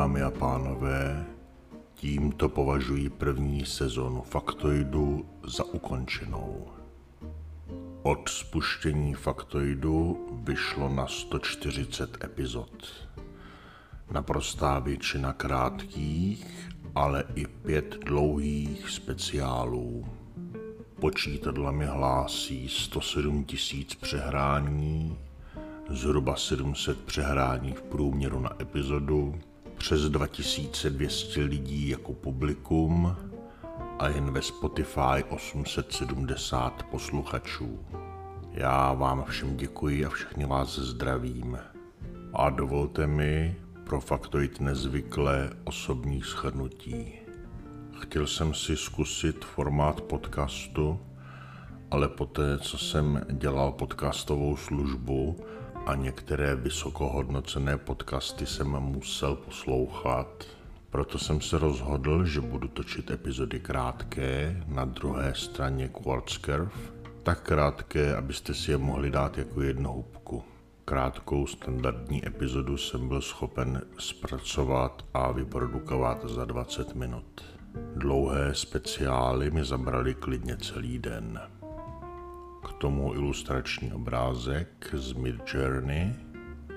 Dámy a pánové, tímto považuji první sezonu Faktoidu za ukončenou. Od spuštění Faktoidu vyšlo na 140 epizod. Naprostá většina krátkých, ale i pět dlouhých speciálů. Počítadla mi hlásí 107 tisíc přehrání, zhruba 700 přehrání v průměru na epizodu, přes 2200 lidí jako publikum a jen ve Spotify 870 posluchačů. Já vám všem děkuji a všechny vás zdravím. A dovolte mi pro faktoid nezvyklé osobní shrnutí. Chtěl jsem si zkusit formát podcastu, ale poté, co jsem dělal podcastovou službu, a některé vysokohodnocené podcasty jsem musel poslouchat. Proto jsem se rozhodl, že budu točit epizody krátké na druhé straně Quartz Curve, tak krátké, abyste si je mohli dát jako jednu hubku. Krátkou standardní epizodu jsem byl schopen zpracovat a vyprodukovat za 20 minut. Dlouhé speciály mi zabrali klidně celý den tomu ilustrační obrázek z Midjourney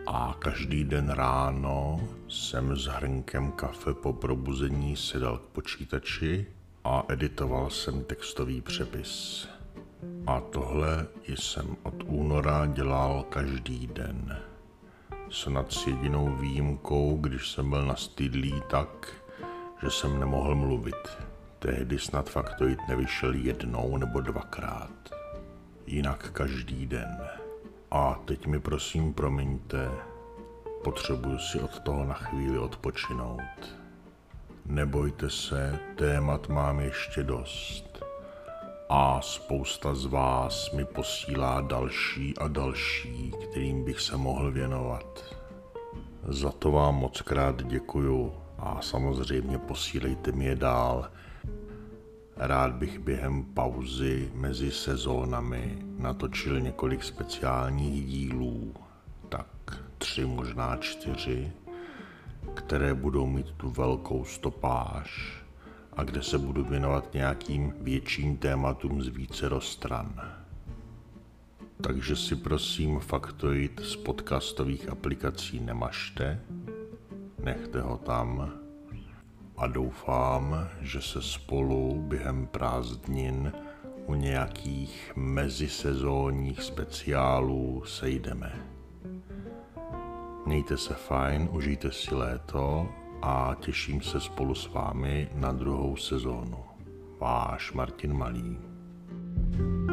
a každý den ráno jsem s hrnkem kafe po probuzení sedal k počítači a editoval jsem textový přepis. A tohle jsem od února dělal každý den. Snad s jedinou výjimkou, když jsem byl nastydlý tak, že jsem nemohl mluvit. Tehdy snad faktoid nevyšel jednou nebo dvakrát jinak každý den. A teď mi prosím promiňte, potřebuju si od toho na chvíli odpočinout. Nebojte se, témat mám ještě dost. A spousta z vás mi posílá další a další, kterým bych se mohl věnovat. Za to vám moc krát děkuju a samozřejmě posílejte mi je dál, Rád bych během pauzy mezi sezónami natočil několik speciálních dílů, tak tři, možná čtyři, které budou mít tu velkou stopáž a kde se budu věnovat nějakým větším tématům z více stran. Takže si prosím faktoid z podcastových aplikací nemažte, nechte ho tam, a doufám, že se spolu během prázdnin u nějakých mezisezónních speciálů sejdeme. Mějte se fajn, užijte si léto a těším se spolu s vámi na druhou sezónu. Váš Martin Malý. thank you